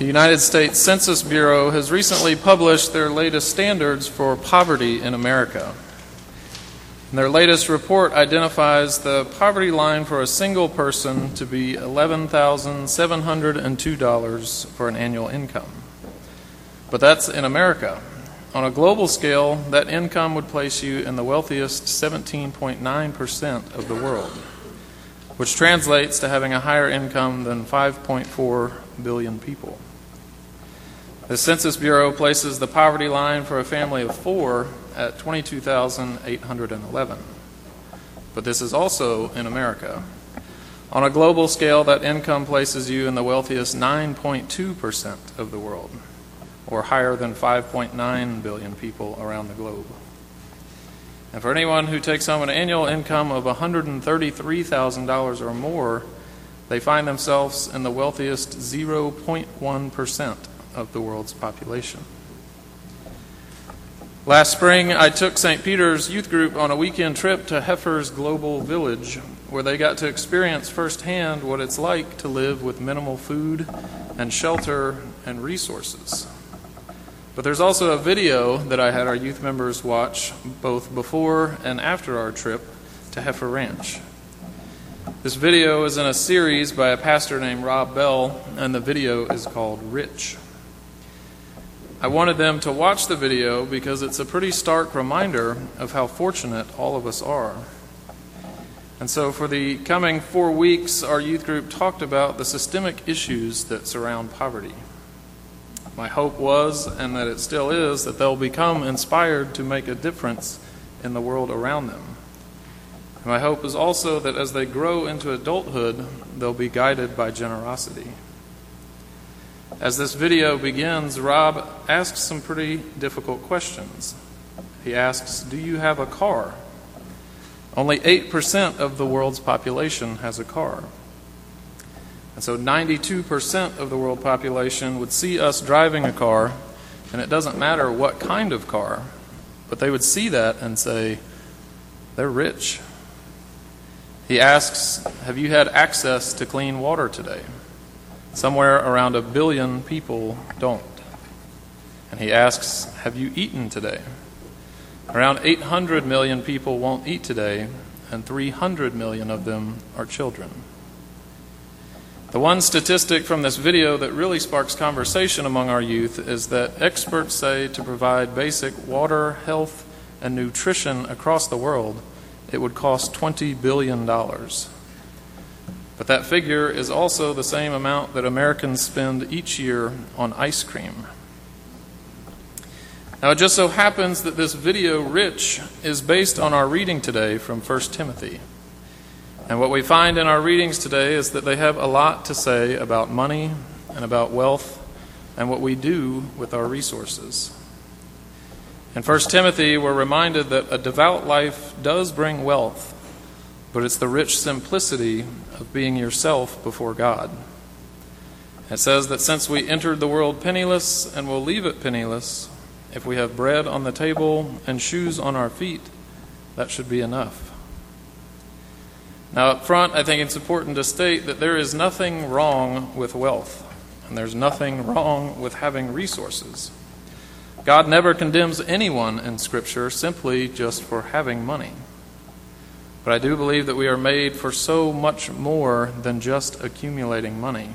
The United States Census Bureau has recently published their latest standards for poverty in America. And their latest report identifies the poverty line for a single person to be $11,702 for an annual income. But that's in America. On a global scale, that income would place you in the wealthiest 17.9% of the world, which translates to having a higher income than 5.4 billion people. The Census Bureau places the poverty line for a family of four at 22,811. But this is also in America. On a global scale, that income places you in the wealthiest 9.2% of the world, or higher than 5.9 billion people around the globe. And for anyone who takes home an annual income of $133,000 or more, they find themselves in the wealthiest 0.1% of the world's population. Last spring, I took St. Peter's youth group on a weekend trip to Heifer's Global Village, where they got to experience firsthand what it's like to live with minimal food and shelter and resources. But there's also a video that I had our youth members watch both before and after our trip to Heifer Ranch. This video is in a series by a pastor named Rob Bell, and the video is called Rich. I wanted them to watch the video because it's a pretty stark reminder of how fortunate all of us are. And so, for the coming four weeks, our youth group talked about the systemic issues that surround poverty. My hope was, and that it still is, that they'll become inspired to make a difference in the world around them. And my hope is also that as they grow into adulthood, they'll be guided by generosity. As this video begins, Rob asks some pretty difficult questions. He asks, Do you have a car? Only 8% of the world's population has a car. And so 92% of the world population would see us driving a car, and it doesn't matter what kind of car, but they would see that and say, They're rich. He asks, Have you had access to clean water today? Somewhere around a billion people don't. And he asks, Have you eaten today? Around 800 million people won't eat today, and 300 million of them are children. The one statistic from this video that really sparks conversation among our youth is that experts say to provide basic water, health, and nutrition across the world, it would cost $20 billion. But that figure is also the same amount that Americans spend each year on ice cream. Now, it just so happens that this video, Rich, is based on our reading today from 1 Timothy. And what we find in our readings today is that they have a lot to say about money and about wealth and what we do with our resources. In 1 Timothy, we're reminded that a devout life does bring wealth, but it's the rich simplicity of being yourself before God. It says that since we entered the world penniless and will leave it penniless, if we have bread on the table and shoes on our feet, that should be enough. Now, up front, I think it's important to state that there is nothing wrong with wealth, and there's nothing wrong with having resources. God never condemns anyone in Scripture simply just for having money. But I do believe that we are made for so much more than just accumulating money.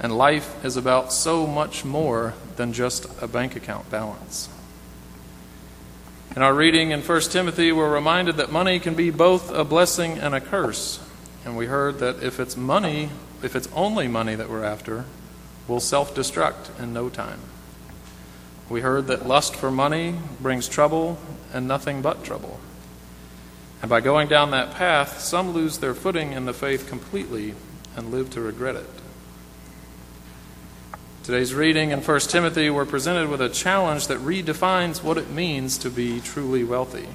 And life is about so much more than just a bank account balance. In our reading in 1 Timothy, we're reminded that money can be both a blessing and a curse. And we heard that if it's money, if it's only money that we're after, we'll self destruct in no time. We heard that lust for money brings trouble and nothing but trouble. And by going down that path, some lose their footing in the faith completely and live to regret it. Today's reading in 1 Timothy, we're presented with a challenge that redefines what it means to be truly wealthy.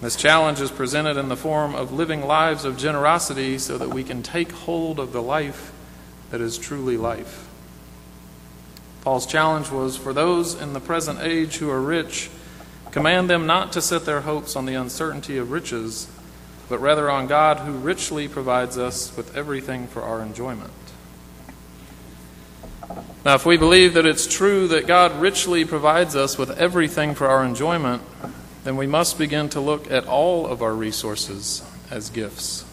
This challenge is presented in the form of living lives of generosity so that we can take hold of the life that is truly life. Paul's challenge was for those in the present age who are rich Command them not to set their hopes on the uncertainty of riches, but rather on God who richly provides us with everything for our enjoyment. Now, if we believe that it's true that God richly provides us with everything for our enjoyment, then we must begin to look at all of our resources as gifts.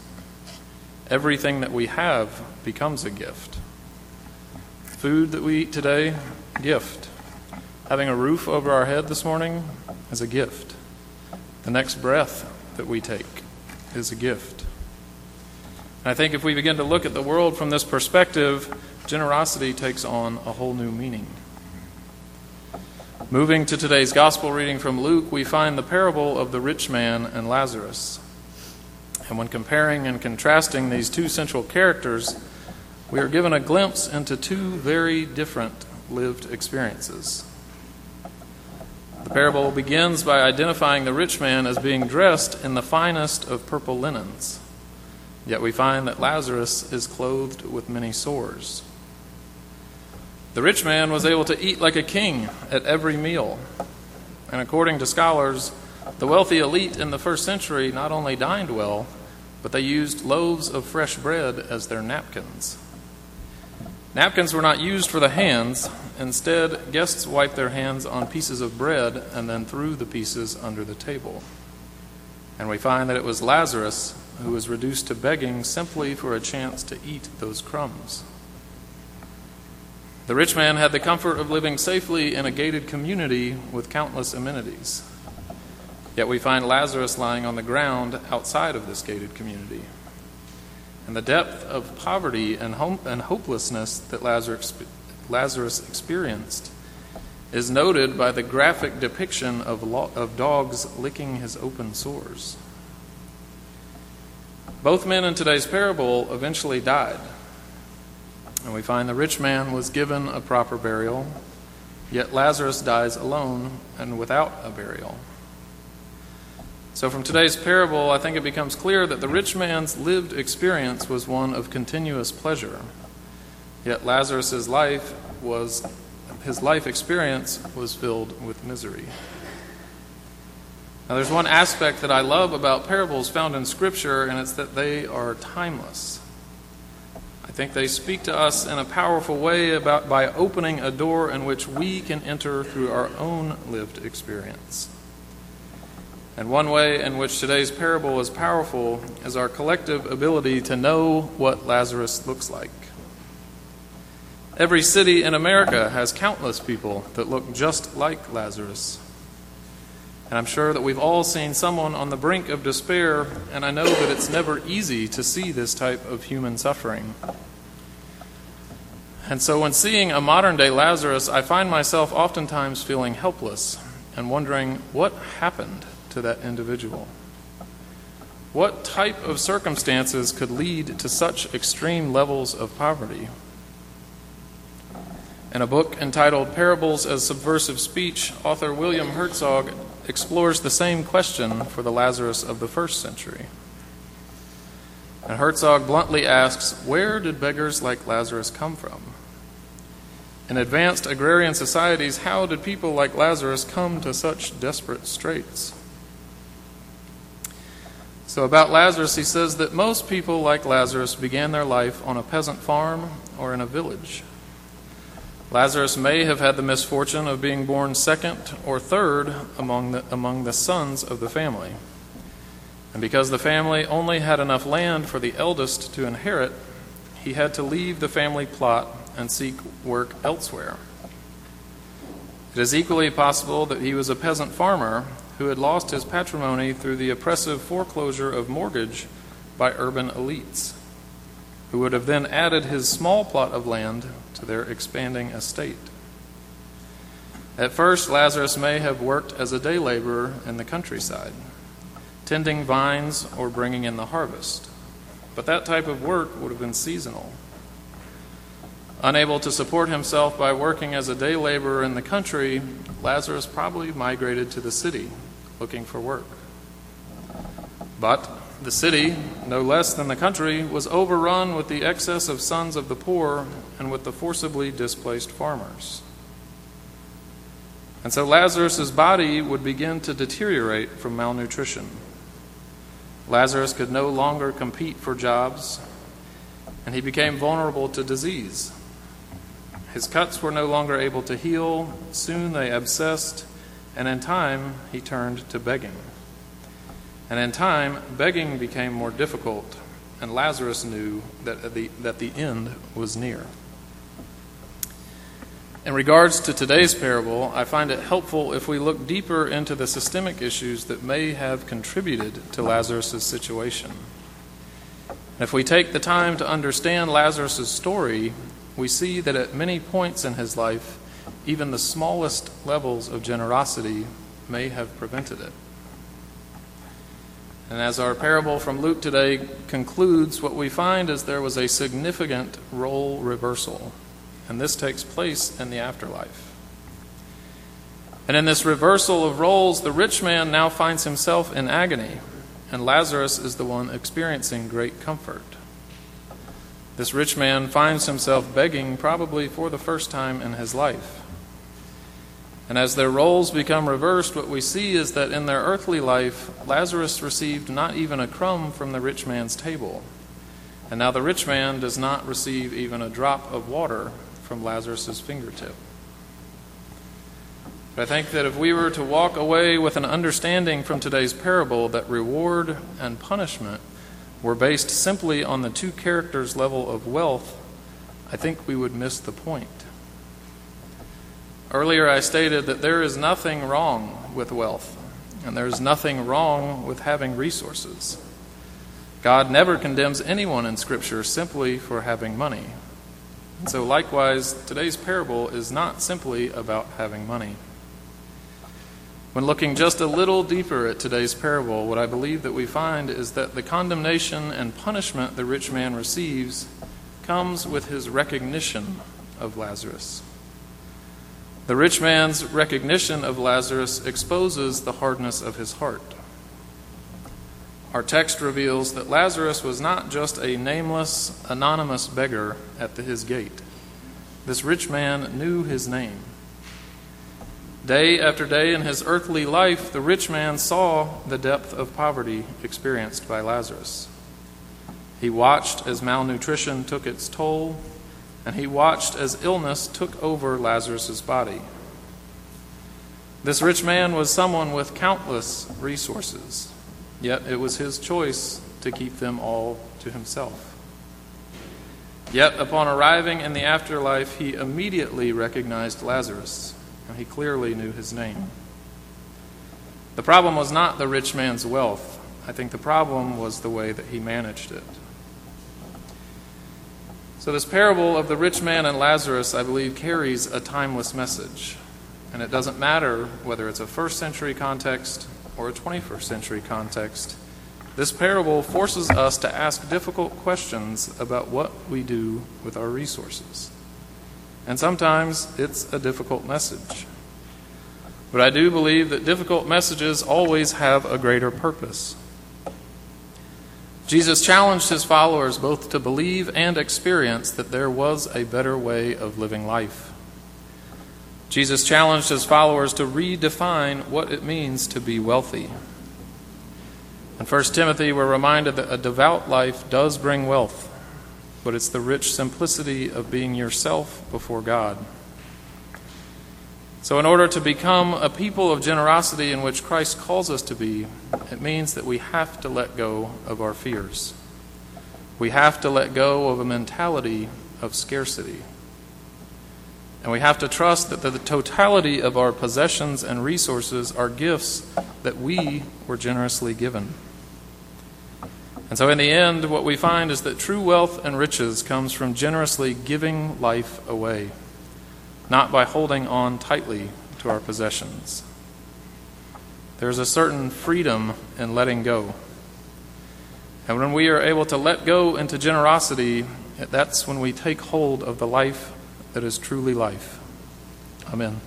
Everything that we have becomes a gift. Food that we eat today, gift. Having a roof over our head this morning is a gift. The next breath that we take is a gift. And I think if we begin to look at the world from this perspective, generosity takes on a whole new meaning. Moving to today's gospel reading from Luke, we find the parable of the rich man and Lazarus. And when comparing and contrasting these two central characters, we are given a glimpse into two very different lived experiences. The parable begins by identifying the rich man as being dressed in the finest of purple linens. Yet we find that Lazarus is clothed with many sores. The rich man was able to eat like a king at every meal. And according to scholars, the wealthy elite in the first century not only dined well, but they used loaves of fresh bread as their napkins. Napkins were not used for the hands. Instead, guests wiped their hands on pieces of bread and then threw the pieces under the table. And we find that it was Lazarus who was reduced to begging simply for a chance to eat those crumbs. The rich man had the comfort of living safely in a gated community with countless amenities. Yet we find Lazarus lying on the ground outside of this gated community. And the depth of poverty and, home, and hopelessness that Lazarus, Lazarus experienced is noted by the graphic depiction of, lo- of dogs licking his open sores. Both men in today's parable eventually died. And we find the rich man was given a proper burial, yet Lazarus dies alone and without a burial. So, from today's parable, I think it becomes clear that the rich man's lived experience was one of continuous pleasure. Yet Lazarus' life was, his life experience was filled with misery. Now, there's one aspect that I love about parables found in Scripture, and it's that they are timeless. I think they speak to us in a powerful way about, by opening a door in which we can enter through our own lived experience. And one way in which today's parable is powerful is our collective ability to know what Lazarus looks like. Every city in America has countless people that look just like Lazarus. And I'm sure that we've all seen someone on the brink of despair, and I know that it's never easy to see this type of human suffering. And so, when seeing a modern day Lazarus, I find myself oftentimes feeling helpless and wondering what happened to that individual. What type of circumstances could lead to such extreme levels of poverty? In a book entitled Parables as Subversive Speech, author William Herzog explores the same question for the Lazarus of the first century. And Herzog bluntly asks Where did beggars like Lazarus come from? In advanced agrarian societies, how did people like Lazarus come to such desperate straits? So, about Lazarus, he says that most people like Lazarus began their life on a peasant farm or in a village. Lazarus may have had the misfortune of being born second or third among the, among the sons of the family. And because the family only had enough land for the eldest to inherit, he had to leave the family plot and seek work elsewhere. It is equally possible that he was a peasant farmer who had lost his patrimony through the oppressive foreclosure of mortgage by urban elites, who would have then added his small plot of land to their expanding estate. At first, Lazarus may have worked as a day laborer in the countryside, tending vines or bringing in the harvest. But that type of work would have been seasonal. Unable to support himself by working as a day laborer in the country, Lazarus probably migrated to the city looking for work. But the city, no less than the country, was overrun with the excess of sons of the poor and with the forcibly displaced farmers. And so Lazarus' body would begin to deteriorate from malnutrition. Lazarus could no longer compete for jobs, and he became vulnerable to disease. His cuts were no longer able to heal. Soon they abscessed, and in time he turned to begging. And in time, begging became more difficult, and Lazarus knew that the, that the end was near. In regards to today's parable, I find it helpful if we look deeper into the systemic issues that may have contributed to Lazarus' situation. If we take the time to understand Lazarus' story, we see that at many points in his life, even the smallest levels of generosity may have prevented it. And as our parable from Luke today concludes, what we find is there was a significant role reversal, and this takes place in the afterlife. And in this reversal of roles, the rich man now finds himself in agony, and Lazarus is the one experiencing great comfort. This rich man finds himself begging, probably for the first time in his life. And as their roles become reversed, what we see is that in their earthly life, Lazarus received not even a crumb from the rich man's table. And now the rich man does not receive even a drop of water from Lazarus' fingertip. But I think that if we were to walk away with an understanding from today's parable that reward and punishment were based simply on the two characters' level of wealth, I think we would miss the point. Earlier, I stated that there is nothing wrong with wealth, and there is nothing wrong with having resources. God never condemns anyone in Scripture simply for having money. And so, likewise, today's parable is not simply about having money. When looking just a little deeper at today's parable, what I believe that we find is that the condemnation and punishment the rich man receives comes with his recognition of Lazarus. The rich man's recognition of Lazarus exposes the hardness of his heart. Our text reveals that Lazarus was not just a nameless, anonymous beggar at his gate. This rich man knew his name. Day after day in his earthly life, the rich man saw the depth of poverty experienced by Lazarus. He watched as malnutrition took its toll, and he watched as illness took over Lazarus' body. This rich man was someone with countless resources, yet it was his choice to keep them all to himself. Yet, upon arriving in the afterlife, he immediately recognized Lazarus and he clearly knew his name. The problem was not the rich man's wealth. I think the problem was the way that he managed it. So, this parable of the rich man and Lazarus, I believe, carries a timeless message. And it doesn't matter whether it's a first century context or a 21st century context. This parable forces us to ask difficult questions about what we do with our resources. And sometimes it's a difficult message. But I do believe that difficult messages always have a greater purpose. Jesus challenged his followers both to believe and experience that there was a better way of living life. Jesus challenged his followers to redefine what it means to be wealthy. In 1 Timothy, we're reminded that a devout life does bring wealth but it's the rich simplicity of being yourself before God. So, in order to become a people of generosity in which Christ calls us to be, it means that we have to let go of our fears. We have to let go of a mentality of scarcity. And we have to trust that the totality of our possessions and resources are gifts that we were generously given. And so, in the end, what we find is that true wealth and riches comes from generously giving life away, not by holding on tightly to our possessions. There's a certain freedom in letting go. And when we are able to let go into generosity, that's when we take hold of the life that is truly life. Amen.